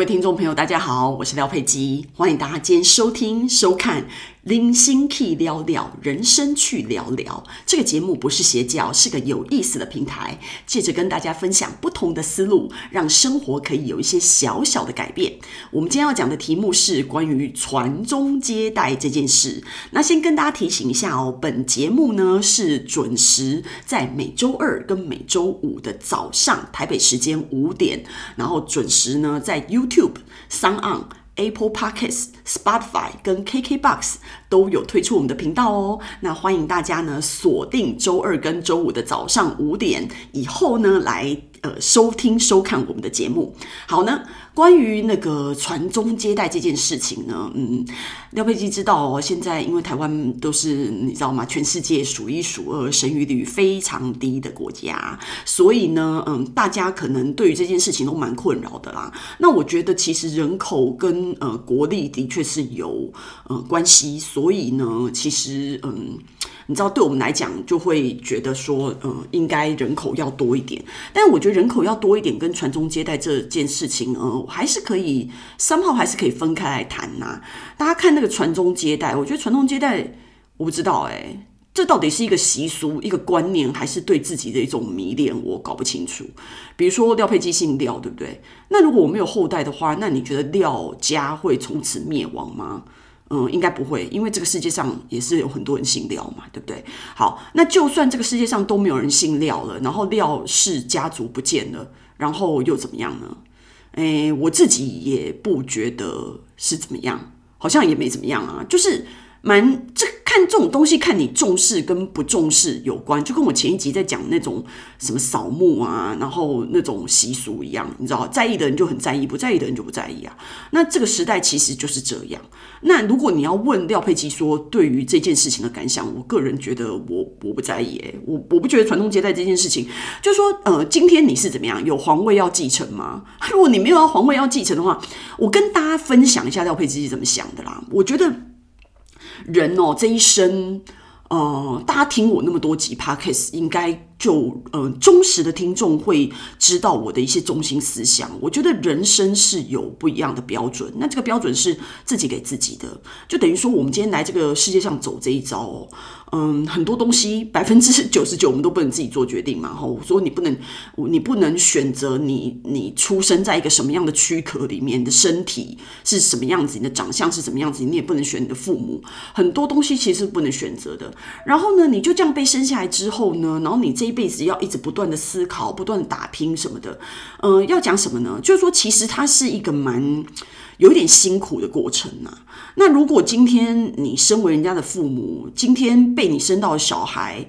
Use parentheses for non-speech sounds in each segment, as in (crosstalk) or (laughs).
各位听众朋友，大家好，我是廖佩基，欢迎大家今天收听、收看。零星 key 聊聊人生去聊聊，这个节目不是邪教，是个有意思的平台，借着跟大家分享不同的思路，让生活可以有一些小小的改变。我们今天要讲的题目是关于传宗接代这件事。那先跟大家提醒一下哦，本节目呢是准时在每周二跟每周五的早上台北时间五点，然后准时呢在 YouTube、上岸。Apple Podcasts、Spotify 跟 KKBox 都有推出我们的频道哦。那欢迎大家呢锁定周二跟周五的早上五点以后呢来呃收听收看我们的节目。好呢。关于那个传宗接代这件事情呢，嗯，廖佩基知道哦，现在因为台湾都是你知道吗？全世界数一数二生育率非常低的国家，所以呢，嗯，大家可能对于这件事情都蛮困扰的啦。那我觉得其实人口跟呃国力的确是有呃关系，所以呢，其实嗯。你知道，对我们来讲，就会觉得说，嗯，应该人口要多一点。但我觉得人口要多一点，跟传宗接代这件事情，嗯，还是可以三号还是可以分开来谈呐、大家看那个传宗接代，我觉得传宗接代，我不知道、欸，这到底是一个习俗、一个观念，还是对自己的一种迷恋？我搞不清楚。比如说廖佩基姓廖，对不对？那如果我没有后代的话，那你觉得廖家会从此灭亡吗？嗯，应该不会，因为这个世界上也是有很多人姓廖嘛，对不对？好，那就算这个世界上都没有人姓廖了，然后廖氏家族不见了，然后又怎么样呢？诶，我自己也不觉得是怎么样，好像也没怎么样啊，就是蛮这。看这种东西，看你重视跟不重视有关，就跟我前一集在讲那种什么扫墓啊，然后那种习俗一样，你知道，在意的人就很在意，不在意的人就不在意啊。那这个时代其实就是这样。那如果你要问廖佩基说对于这件事情的感想，我个人觉得我我不在意，欸，我我不觉得传宗接代这件事情，就说呃，今天你是怎么样，有皇位要继承吗？(laughs) 如果你没有要皇位要继承的话，我跟大家分享一下廖佩基是怎么想的啦。我觉得。人哦，这一生，呃，大家听我那么多集 Podcast，应该就呃忠实的听众会知道我的一些中心思想。我觉得人生是有不一样的标准，那这个标准是自己给自己的，就等于说我们今天来这个世界上走这一遭哦。嗯，很多东西百分之九十九我们都不能自己做决定嘛。哈，我说你不能，你不能选择你你出生在一个什么样的躯壳里面，你的身体是什么样子，你的长相是什么样子，你也不能选你的父母。很多东西其实是不能选择的。然后呢，你就这样被生下来之后呢，然后你这一辈子要一直不断的思考，不断的打拼什么的。嗯，要讲什么呢？就是说，其实它是一个蛮。有一点辛苦的过程呐、啊。那如果今天你身为人家的父母，今天被你生到的小孩，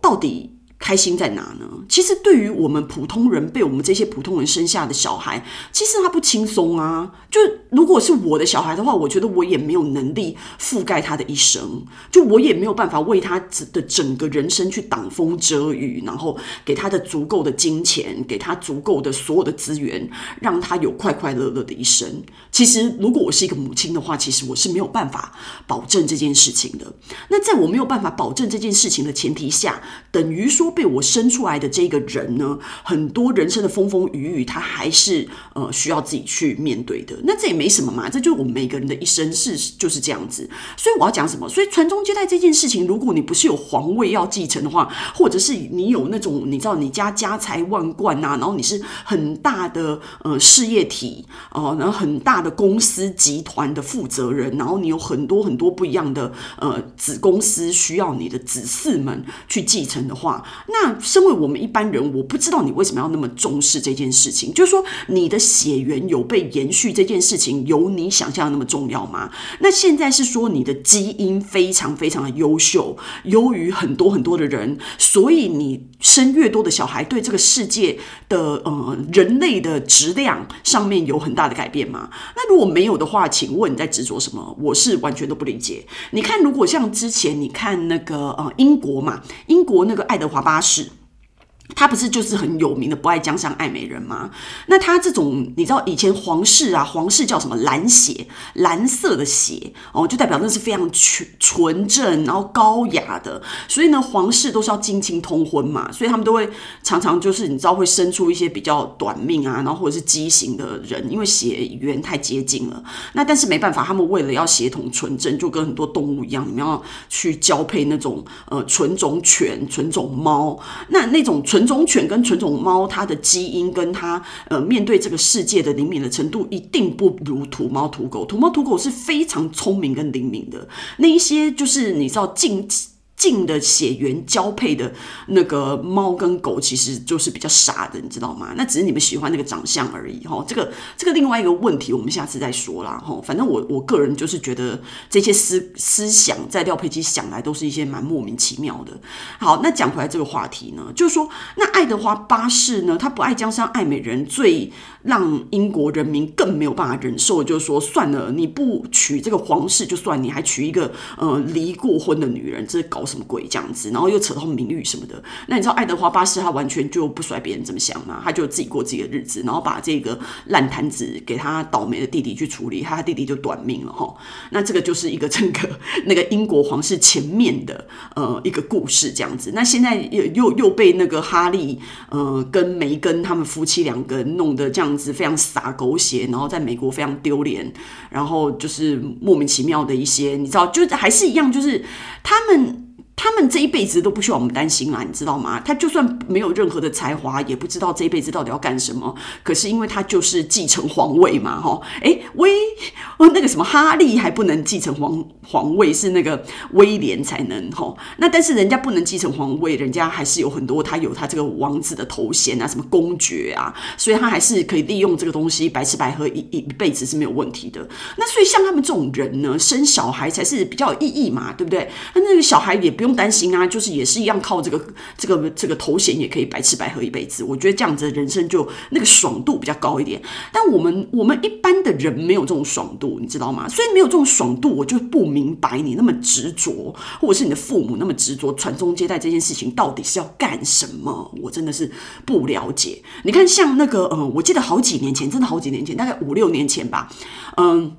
到底开心在哪呢？其实对于我们普通人，被我们这些普通人生下的小孩，其实他不轻松啊。就如果是我的小孩的话，我觉得我也没有能力覆盖他的一生，就我也没有办法为他的整个人生去挡风遮雨，然后给他的足够的金钱，给他足够的所有的资源，让他有快快乐乐的一生。其实如果我是一个母亲的话，其实我是没有办法保证这件事情的。那在我没有办法保证这件事情的前提下，等于说。被我生出来的这个人呢，很多人生的风风雨雨，他还是呃需要自己去面对的。那这也没什么嘛，这就是我们每个人的一生是就是这样子。所以我要讲什么？所以传宗接代这件事情，如果你不是有皇位要继承的话，或者是你有那种你知道你家家财万贯呐、然后你是很大的呃事业体哦、然后很大的公司集团的负责人，然后你有很多很多不一样的呃子公司需要你的子嗣们去继承的话。那身为我们一般人，我不知道你为什么要那么重视这件事情。就是说，你的血缘有被延续这件事情，有你想象的那么重要吗？那现在是说你的基因非常非常的优秀，优于很多很多的人，所以你生越多的小孩，对这个世界的呃人类的质量上面有很大的改变吗？那如果没有的话，请问你在执着什么？我是完全都不理解。你看，如果像之前你看那个呃英国嘛，英国那个爱德华巴士。他不是就是很有名的不爱江山爱美人吗？那他这种你知道以前皇室啊，皇室叫什么蓝血，蓝色的血哦，就代表那是非常纯纯正，然后高雅的。所以呢，皇室都是要近亲通婚嘛，所以他们都会常常就是你知道会生出一些比较短命啊，然后或者是畸形的人，因为血缘太接近了。那但是没办法，他们为了要血统纯正，就跟很多动物一样，你们要去交配那种呃纯种犬、纯种猫，那那种纯。纯种犬跟纯种猫，它的基因跟它呃面对这个世界的灵敏的程度，一定不如土猫土狗。土猫土狗是非常聪明跟灵敏的，那一些就是你知道近。近的血缘交配的那个猫跟狗，其实就是比较傻的，你知道吗？那只是你们喜欢那个长相而已哈。这个这个另外一个问题，我们下次再说啦哈。反正我我个人就是觉得这些思思想在廖佩基想来都是一些蛮莫名其妙的。好，那讲回来这个话题呢，就是说那爱德华八世呢，他不爱江山爱美人，最让英国人民更没有办法忍受，就是说算了，你不娶这个皇室就算，你还娶一个呃离过婚的女人，这是搞。什么鬼这样子，然后又扯到名誉什么的。那你知道爱德华八世他完全就不甩别人怎么想嘛？他就自己过自己的日子，然后把这个烂摊子给他倒霉的弟弟去处理，他弟弟就短命了哈。那这个就是一个整个 (laughs) 那个英国皇室前面的呃一个故事这样子。那现在又又又被那个哈利呃跟梅根他们夫妻两个弄得这样子非常洒狗血，然后在美国非常丢脸，然后就是莫名其妙的一些，你知道，就还是一样，就是他们。他们这一辈子都不需要我们担心啊，你知道吗？他就算没有任何的才华，也不知道这一辈子到底要干什么。可是因为他就是继承皇位嘛，哈，哎，威，哦，那个什么哈利还不能继承皇皇位，是那个威廉才能，哈。那但是人家不能继承皇位，人家还是有很多，他有他这个王子的头衔啊，什么公爵啊，所以他还是可以利用这个东西白吃白喝一一一辈子是没有问题的。那所以像他们这种人呢，生小孩才是比较有意义嘛，对不对？那那个小孩也不用。不担心啊，就是也是一样靠这个这个这个头衔也可以白吃白喝一辈子。我觉得这样子的人生就那个爽度比较高一点。但我们我们一般的人没有这种爽度，你知道吗？所以没有这种爽度，我就不明白你那么执着，或者是你的父母那么执着传宗接代这件事情到底是要干什么？我真的是不了解。你看，像那个嗯，我记得好几年前，真的好几年前，大概五六年前吧，嗯。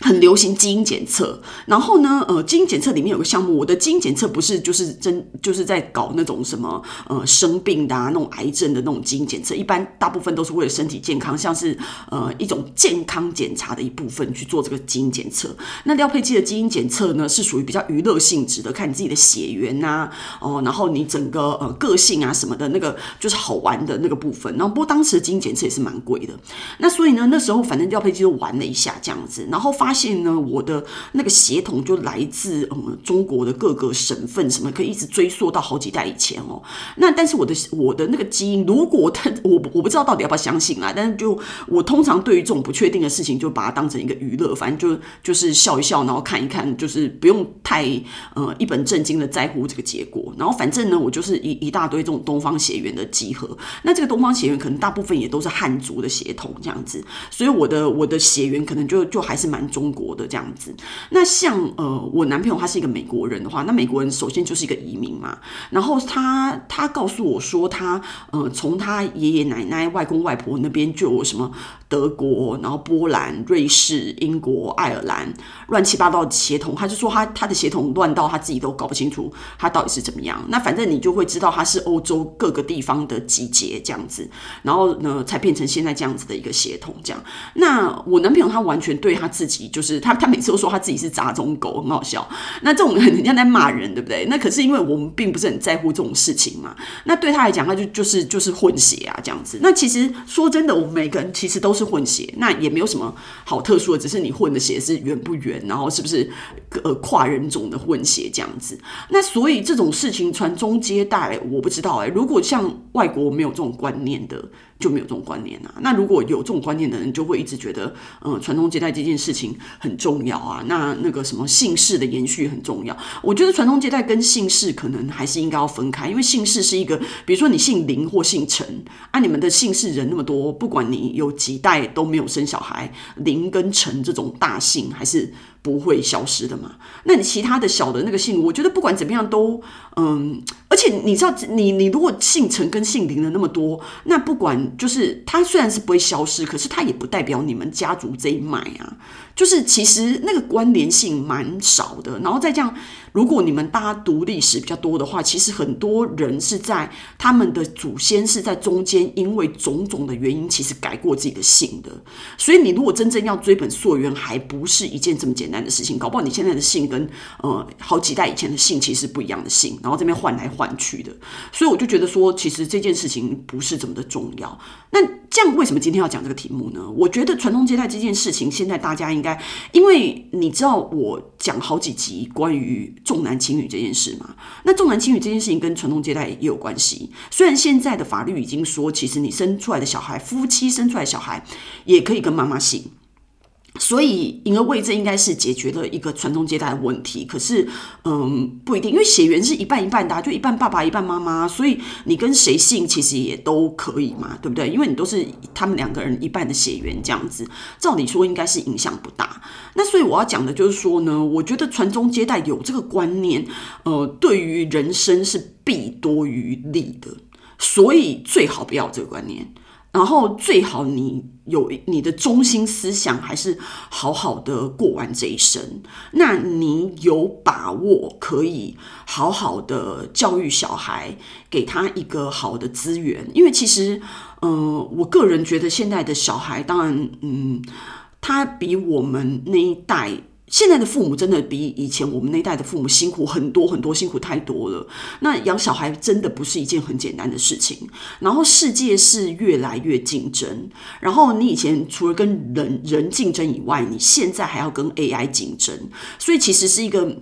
很流行基因检测，然后呢，呃，基因检测里面有个项目，我的基因检测不是就是真就是在搞那种什么呃生病的啊，那种癌症的那种基因检测，一般大部分都是为了身体健康，像是呃一种健康检查的一部分去做这个基因检测。那廖佩基的基因检测呢，是属于比较娱乐性质的，看你自己的血缘呐，哦，然后你整个呃个性啊什么的，那个就是好玩的那个部分。然后不过当时的基因检测也是蛮贵的，那所以呢，那时候反正廖佩基就玩了一下这样子，然后发。发现呢，我的那个血统就来自嗯中国的各个省份，什么可以一直追溯到好几代以前哦。那但是我的我的那个基因，如果他我我不知道到底要不要相信啊。但是就我通常对于这种不确定的事情，就把它当成一个娱乐，反正就就是笑一笑，然后看一看，就是不用太呃一本正经的在乎这个结果。然后反正呢，我就是一一大堆这种东方血缘的集合。那这个东方血缘可能大部分也都是汉族的血统这样子，所以我的我的血缘可能就就还是蛮。中国的这样子，那像呃，我男朋友他是一个美国人的话，那美国人首先就是一个移民嘛，然后他他告诉我说他，呃从他爷爷奶奶、外公外婆那边就有什么德国，然后波兰、瑞士、英国、爱尔兰，乱七八糟的协同，他就说他他的协同乱到他自己都搞不清楚他到底是怎么样。那反正你就会知道他是欧洲各个地方的集结这样子，然后呢才变成现在这样子的一个协同这样。那我男朋友他完全对他自己。就是他，他每次都说他自己是杂种狗，很好笑。那这种人家在骂人，对不对？那可是因为我们并不是很在乎这种事情嘛。那对他来讲，他就就是就是混血啊，这样子。那其实说真的，我们每个人其实都是混血，那也没有什么好特殊的，只是你混的血是圆不圆，然后是不是呃跨人种的混血这样子。那所以这种事情传宗接代，我不知道哎、如果像外国没有这种观念的。就没有这种观念啊。那如果有这种观念的人，就会一直觉得，嗯，传宗接代这件事情很重要啊。那那个什么姓氏的延续很重要。我觉得传宗接代跟姓氏可能还是应该要分开，因为姓氏是一个，比如说你姓林或姓陈啊，你们的姓氏人那么多，不管你有几代都没有生小孩，林跟陈这种大姓还是。不会消失的嘛？那你其他的小的那个姓，我觉得不管怎么样都，嗯，而且你知道，你你如果姓陈跟姓林的那么多，那不管就是他虽然是不会消失，可是他也不代表你们家族这一脉啊。就是其实那个关联性蛮少的，然后再这样，如果你们大家读历史比较多的话，其实很多人是在他们的祖先是在中间，因为种种的原因，其实改过自己的姓的。所以你如果真正要追本溯源，还不是一件这么简单的事情。搞不好你现在的姓跟呃好几代以前的姓其实不一样的姓，然后这边换来换去的。所以我就觉得说，其实这件事情不是这么的重要。那这样为什么今天要讲这个题目呢？我觉得传宗接代这件事情，现在大家应该。因为你知道我讲好几集关于重男轻女这件事嘛，那重男轻女这件事情跟传宗接代也有关系。虽然现在的法律已经说，其实你生出来的小孩，夫妻生出来的小孩也可以跟妈妈姓。所以，隐而未这应该是解决了一个传宗接代的问题。可是，嗯，不一定，因为血缘是一半一半的，就一半爸爸一半妈妈，所以你跟谁姓其实也都可以嘛，对不对？因为你都是他们两个人一半的血缘这样子，照理说应该是影响不大。那所以我要讲的就是说呢，我觉得传宗接代有这个观念，呃，对于人生是弊多于利的，所以最好不要这个观念。然后最好你有你的中心思想，还是好好的过完这一生。那你有把握可以好好的教育小孩，给他一个好的资源。因为其实，嗯、我个人觉得现在的小孩，当然，嗯，他比我们那一代。现在的父母真的比以前我们那代的父母辛苦很多很多，辛苦太多了。那养小孩真的不是一件很简单的事情。然后世界是越来越竞争，然后你以前除了跟人人竞争以外，你现在还要跟 AI 竞争，所以其实是一个。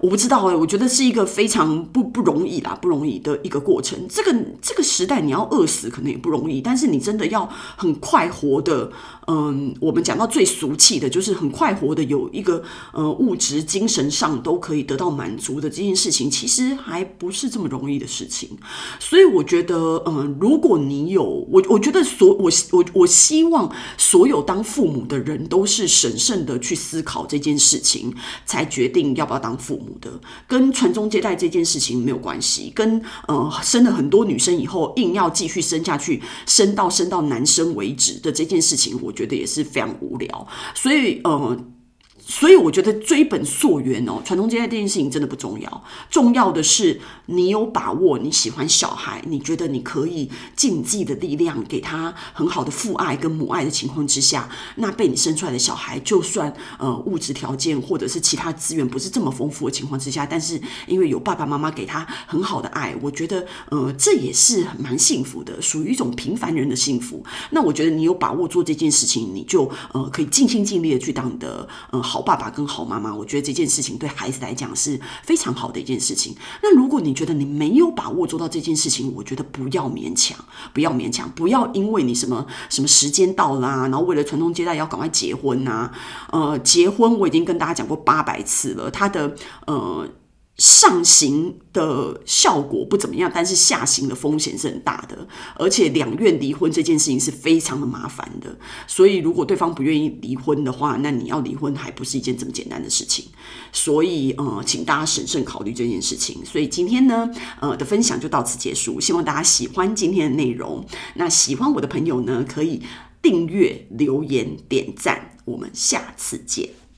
我不知道哎、我觉得是一个非常不不容易啦，不容易的一个过程。这个这个时代，你要饿死可能也不容易，但是你真的要很快活的，嗯，我们讲到最俗气的，就是很快活的有一个呃物质、精神上都可以得到满足的这件事情，其实还不是这么容易的事情。所以我觉得，嗯，如果你有我，我觉得所我我我希望所有当父母的人都是审慎的去思考这件事情，才决定要不要当父母。的跟传宗接代这件事情没有关系，跟呃生了很多女生以后硬要继续生下去，生到生到男生为止的这件事情，我觉得也是非常无聊，所以呃。所以我觉得追本溯源哦，传宗接代这件事情真的不重要，重要的是你有把握，你喜欢小孩，你觉得你可以尽自己的力量给他很好的父爱跟母爱的情况之下，那被你生出来的小孩，就算呃物质条件或者是其他资源不是这么丰富的情况之下，但是因为有爸爸妈妈给他很好的爱，我觉得呃这也是蛮幸福的，属于一种平凡人的幸福。那我觉得你有把握做这件事情，你就呃可以尽心尽力的去当你的呃好。爸爸跟好妈妈，我觉得这件事情对孩子来讲是非常好的一件事情。那如果你觉得你没有把握做到这件事情，我觉得不要勉强，不要勉强，不要因为你什么什么时间到啦、啊，然后为了传宗接代要赶快结婚呐、啊。呃，结婚我已经跟大家讲过八百次了，他的呃。上行的效果不怎么样，但是下行的风险是很大的，而且两愿离婚这件事情是非常的麻烦的。所以，如果对方不愿意离婚的话，那你要离婚还不是一件这么简单的事情。所以，呃，请大家审慎考虑这件事情。所以今天呢，呃的分享就到此结束。希望大家喜欢今天的内容。那喜欢我的朋友呢，可以订阅、留言、点赞。我们下次见。